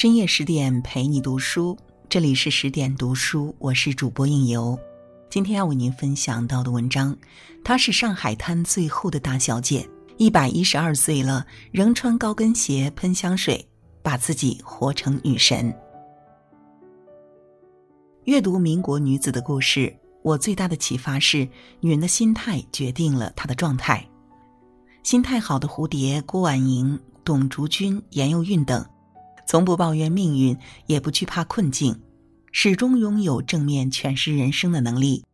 深夜十点陪你读书，这里是十点读书，我是主播应由。今天要为您分享到的文章，她是上海滩最后的大小姐，一百一十二岁了，仍穿高跟鞋、喷香水，把自己活成女神。阅读民国女子的故事，我最大的启发是，女人的心态决定了她的状态。心态好的蝴蝶，郭婉莹、董竹君、严幼韵等，从不抱怨命运，也不惧怕困境。始终拥有正面诠释人生的能力，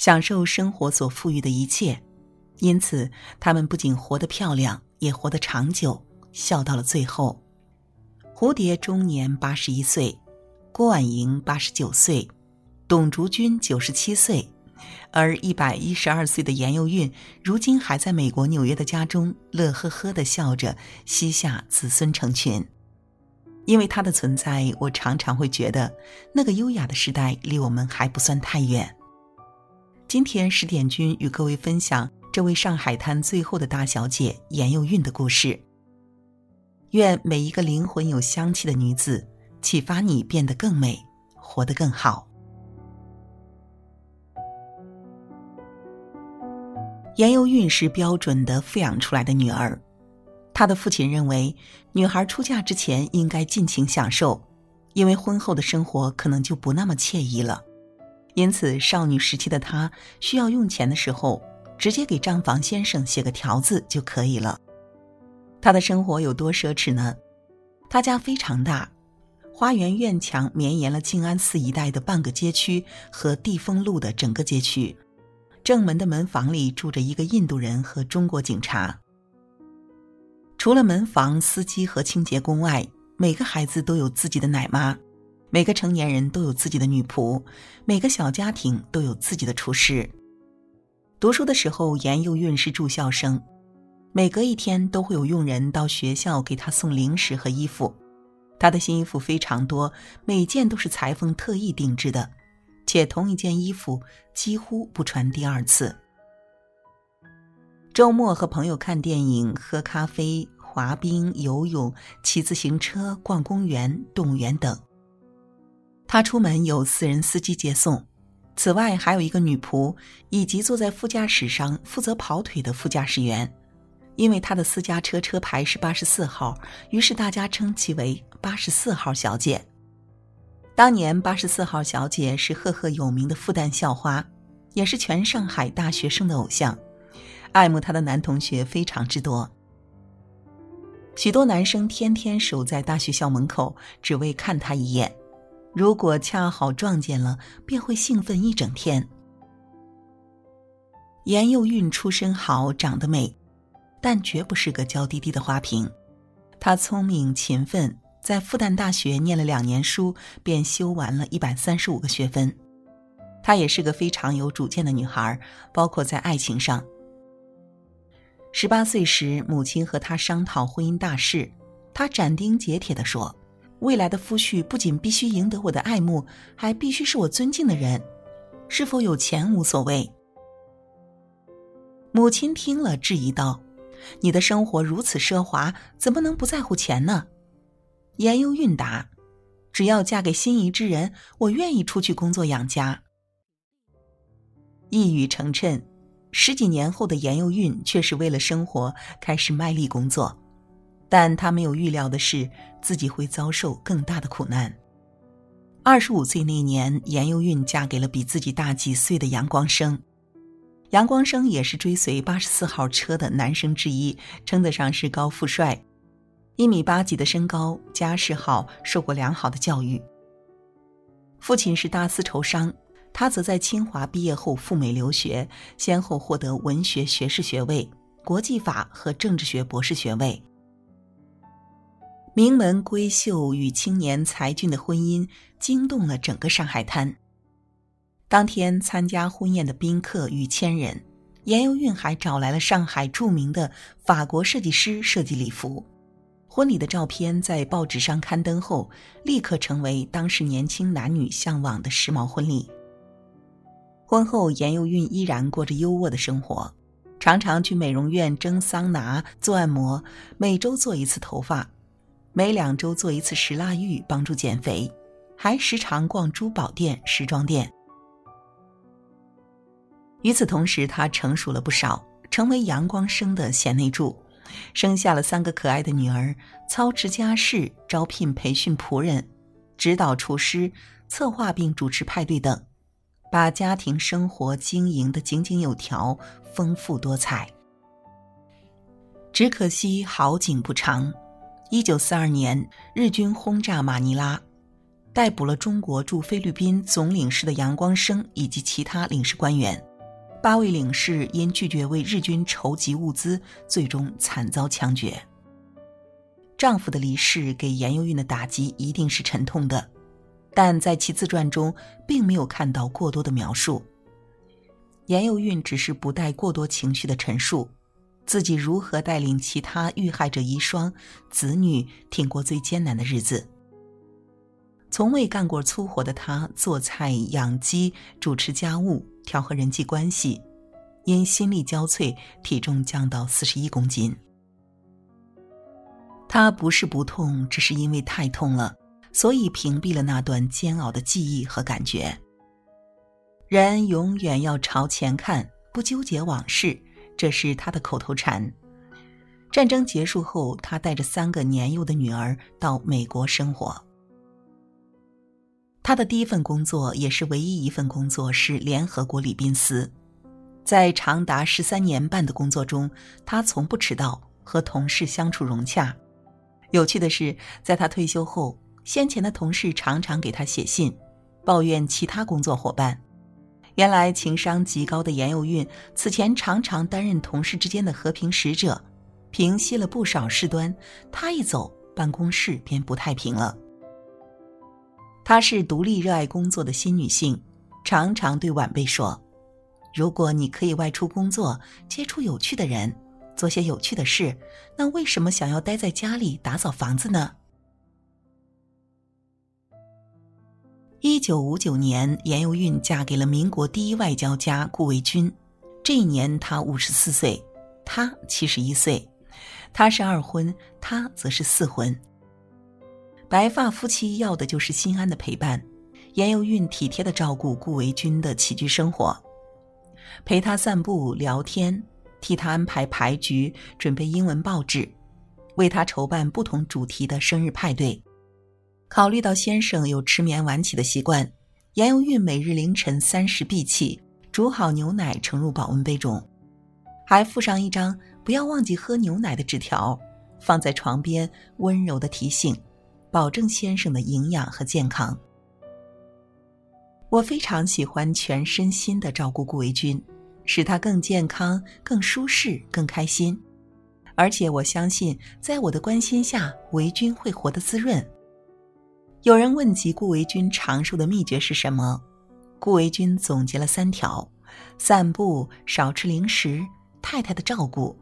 享受生活所赋予的一切，因此他们不仅活得漂亮，也活得长久，笑到了最后。蝴蝶终年八十一岁，郭婉莹八十九岁，董竹君九十七岁，而一百一十二岁的严幼韵，如今还在美国纽约的家中，乐呵呵的笑着，膝下子孙成群。因为他的存在，我常常会觉得那个优雅的时代离我们还不算太远。今天，十点君与各位分享这位上海滩最后的大小姐严幼韵的故事。愿每一个灵魂有香气的女子，启发你变得更美，活得更好。严幼韵是标准的富养出来的女儿。他的父亲认为，女孩出嫁之前应该尽情享受，因为婚后的生活可能就不那么惬意了。因此，少女时期的她需要用钱的时候，直接给账房先生写个条子就可以了。她的生活有多奢侈呢？她家非常大，花园院墙绵延了静安寺一带的半个街区和地丰路的整个街区。正门的门房里住着一个印度人和中国警察。除了门房、司机和清洁工外，每个孩子都有自己的奶妈，每个成年人都有自己的女仆，每个小家庭都有自己的厨师。读书的时候，严幼韵是住校生，每隔一天都会有佣人到学校给她送零食和衣服。她的新衣服非常多，每件都是裁缝特意定制的，且同一件衣服几乎不穿第二次。周末和朋友看电影、喝咖啡。滑冰、游泳、骑自行车、逛公园、动物园等。他出门有私人司机接送，此外还有一个女仆，以及坐在副驾驶上负责跑腿的副驾驶员。因为他的私家车车牌是八十四号，于是大家称其为“八十四号小姐”。当年，八十四号小姐是赫赫有名的复旦校花，也是全上海大学生的偶像，爱慕她的男同学非常之多。许多男生天天守在大学校门口，只为看她一眼。如果恰好撞见了，便会兴奋一整天。严幼韵出身好，长得美，但绝不是个娇滴滴的花瓶。她聪明勤奋，在复旦大学念了两年书，便修完了一百三十五个学分。她也是个非常有主见的女孩，包括在爱情上。十八岁时，母亲和他商讨婚姻大事，他斩钉截铁地说：“未来的夫婿不仅必须赢得我的爱慕，还必须是我尊敬的人。是否有钱无所谓。”母亲听了，质疑道：“你的生活如此奢华，怎么能不在乎钱呢？”言忧韵答：“只要嫁给心仪之人，我愿意出去工作养家。”一语成谶。十几年后的严幼韵却是为了生活开始卖力工作，但她没有预料的是，自己会遭受更大的苦难。二十五岁那年，严幼韵嫁给了比自己大几岁的杨光生。杨光生也是追随八十四号车的男生之一，称得上是高富帅，一米八几的身高，家世好，受过良好的教育。父亲是大丝绸商。他则在清华毕业后赴美留学，先后获得文学学士学位、国际法和政治学博士学位。名门闺秀与青年才俊的婚姻惊动了整个上海滩。当天参加婚宴的宾客逾千人，严幼韵还找来了上海著名的法国设计师设计礼服。婚礼的照片在报纸上刊登后，立刻成为当时年轻男女向往的时髦婚礼。婚后，严幼韵依然过着优渥的生活，常常去美容院蒸桑拿、做按摩，每周做一次头发。每两周做一次石蜡浴帮助减肥，还时常逛珠宝店、时装店。与此同时，她成熟了不少，成为阳光生的贤内助，生下了三个可爱的女儿，操持家事，招聘培训仆人，指导厨师，策划并主持派对等，把家庭生活经营的井井有条，丰富多彩。只可惜好景不长，一九四二年，日军轰炸马尼拉，逮捕了中国驻菲律宾总领事的杨光生以及其他领事官员。八位领事因拒绝为日军筹集物资，最终惨遭枪决。丈夫的离世给严幼韵的打击一定是沉痛的，但在其自传中并没有看到过多的描述。严幼韵只是不带过多情绪的陈述，自己如何带领其他遇害者遗孀、子女挺过最艰难的日子。从未干过粗活的她，做菜、养鸡、主持家务。调和人际关系，因心力交瘁，体重降到四十一公斤。他不是不痛，只是因为太痛了，所以屏蔽了那段煎熬的记忆和感觉。人永远要朝前看，不纠结往事，这是他的口头禅。战争结束后，他带着三个年幼的女儿到美国生活。他的第一份工作，也是唯一一份工作，是联合国礼宾司。在长达十三年半的工作中，他从不迟到，和同事相处融洽。有趣的是，在他退休后，先前的同事常常给他写信，抱怨其他工作伙伴。原来情商极高的严幼韵，此前常常担任同事之间的和平使者，平息了不少事端。他一走，办公室便不太平了。她是独立热爱工作的新女性，常常对晚辈说：“如果你可以外出工作，接触有趣的人，做些有趣的事，那为什么想要待在家里打扫房子呢？”一九五九年，严幼韵嫁给了民国第一外交家顾维钧，这一年她五十四岁，他七十一岁，他是二婚，他则是四婚。白发夫妻要的就是心安的陪伴，严幼韵体贴的照顾顾维钧的起居生活，陪他散步聊天，替他安排牌局，准备英文报纸，为他筹办不同主题的生日派对。考虑到先生有吃眠晚起的习惯，严幼韵每日凌晨三时闭气，煮好牛奶盛入保温杯中，还附上一张不要忘记喝牛奶的纸条，放在床边，温柔的提醒。保证先生的营养和健康。我非常喜欢全身心的照顾顾维钧，使他更健康、更舒适、更开心。而且我相信，在我的关心下，维钧会活得滋润。有人问及顾维钧长寿的秘诀是什么，顾维钧总结了三条：散步、少吃零食、太太的照顾。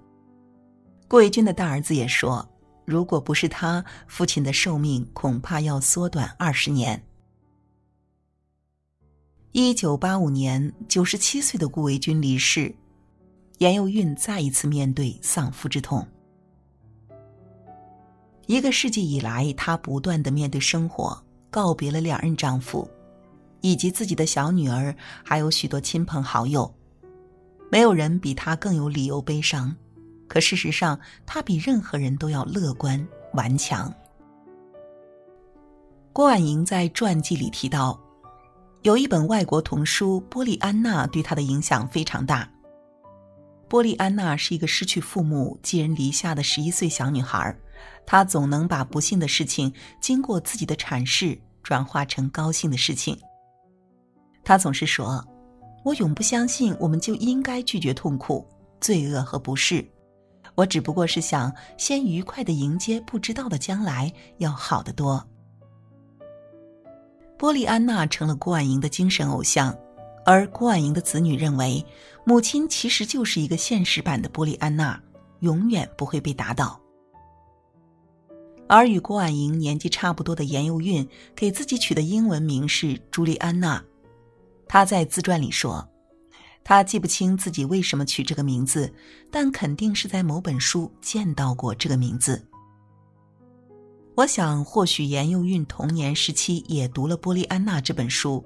顾维钧的大儿子也说。如果不是他，父亲的寿命恐怕要缩短二十年。一九八五年，九十七岁的顾维钧离世，严幼韵再一次面对丧夫之痛。一个世纪以来，她不断的面对生活，告别了两任丈夫，以及自己的小女儿，还有许多亲朋好友。没有人比她更有理由悲伤。可事实上，他比任何人都要乐观顽强。郭婉莹在传记里提到，有一本外国童书《波利安娜》对她的影响非常大。波利安娜是一个失去父母、寄人篱下的十一岁小女孩，她总能把不幸的事情经过自己的阐释转化成高兴的事情。她总是说：“我永不相信我们就应该拒绝痛苦、罪恶和不适。”我只不过是想先愉快的迎接不知道的将来，要好得多。波利安娜成了郭婉莹的精神偶像，而郭婉莹的子女认为，母亲其实就是一个现实版的波利安娜，永远不会被打倒。而与郭婉莹年纪差不多的严幼韵，给自己取的英文名是朱莉安娜。她在自传里说。她记不清自己为什么取这个名字，但肯定是在某本书见到过这个名字。我想，或许严幼韵童年时期也读了《波利安娜》这本书，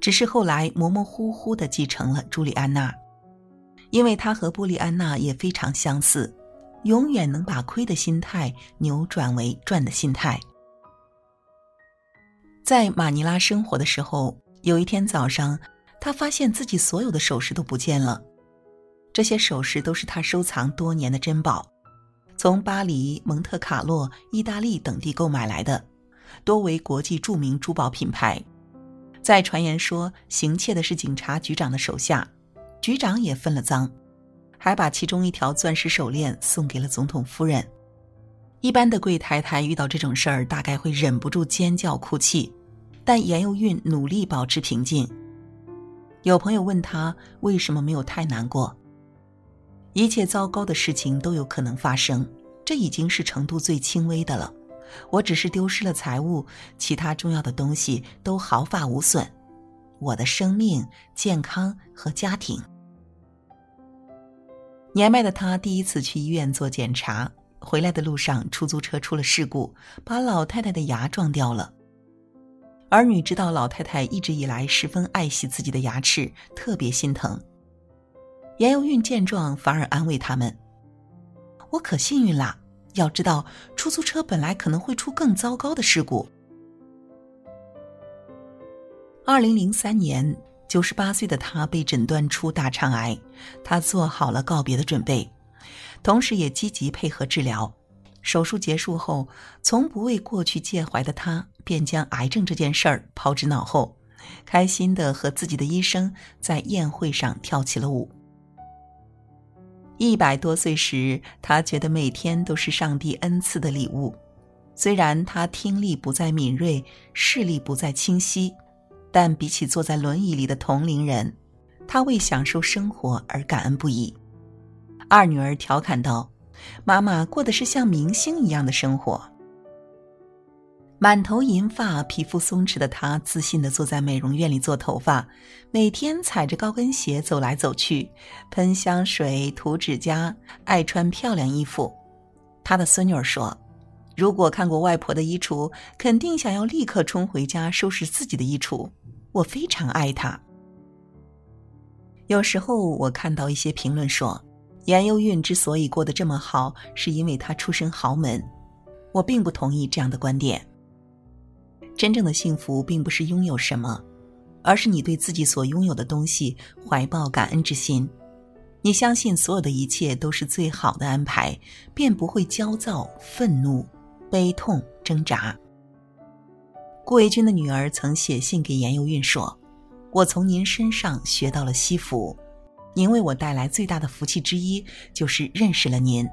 只是后来模模糊糊的继承了朱莉安娜，因为她和布利安娜也非常相似，永远能把亏的心态扭转为赚的心态。在马尼拉生活的时候，有一天早上，他发现自己所有的首饰都不见了，这些首饰都是他收藏多年的珍宝。从巴黎、蒙特卡洛、意大利等地购买来的，多为国际著名珠宝品牌。再传言说，行窃的是警察局长的手下，局长也分了赃，还把其中一条钻石手链送给了总统夫人。一般的贵太太遇到这种事儿，大概会忍不住尖叫哭泣，但严幼韵努力保持平静。有朋友问他为什么没有太难过。一切糟糕的事情都有可能发生，这已经是程度最轻微的了。我只是丢失了财物，其他重要的东西都毫发无损。我的生命、健康和家庭。年迈的他第一次去医院做检查，回来的路上出租车出了事故，把老太太的牙撞掉了。儿女知道老太太一直以来十分爱惜自己的牙齿，特别心疼。严幼韵见状，反而安慰他们：“我可幸运啦！要知道，出租车本来可能会出更糟糕的事故。”二零零三年，九十八岁的他被诊断出大肠癌，他做好了告别的准备，同时也积极配合治疗。手术结束后，从不为过去介怀的他，便将癌症这件事儿抛之脑后，开心的和自己的医生在宴会上跳起了舞。一百多岁时，他觉得每天都是上帝恩赐的礼物。虽然他听力不再敏锐，视力不再清晰，但比起坐在轮椅里的同龄人，他为享受生活而感恩不已。二女儿调侃道：“妈妈过的是像明星一样的生活。”满头银发、皮肤松弛的她，自信地坐在美容院里做头发，每天踩着高跟鞋走来走去，喷香水、涂指甲，爱穿漂亮衣服。她的孙女儿说：“如果看过外婆的衣橱，肯定想要立刻冲回家收拾自己的衣橱。”我非常爱她。有时候我看到一些评论说，严幼韵之所以过得这么好，是因为她出身豪门。我并不同意这样的观点。真正的幸福并不是拥有什么，而是你对自己所拥有的东西怀抱感恩之心。你相信所有的一切都是最好的安排，便不会焦躁、愤怒、悲痛、挣扎。顾维钧的女儿曾写信给严幼韵说：“我从您身上学到了惜福，您为我带来最大的福气之一就是认识了您，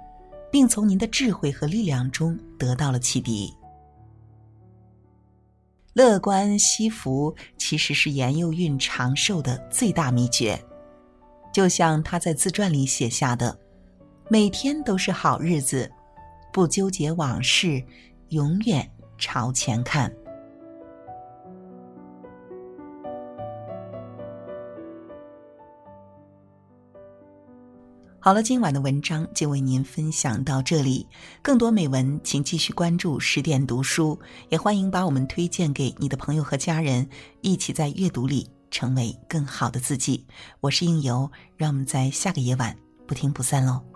并从您的智慧和力量中得到了启迪。”乐观惜福其实是严幼韵长寿的最大秘诀，就像他在自传里写下的：“每天都是好日子，不纠结往事，永远朝前看。”好了，今晚的文章就为您分享到这里。更多美文，请继续关注十点读书，也欢迎把我们推荐给你的朋友和家人，一起在阅读里成为更好的自己。我是应由，让我们在下个夜晚不听不散喽。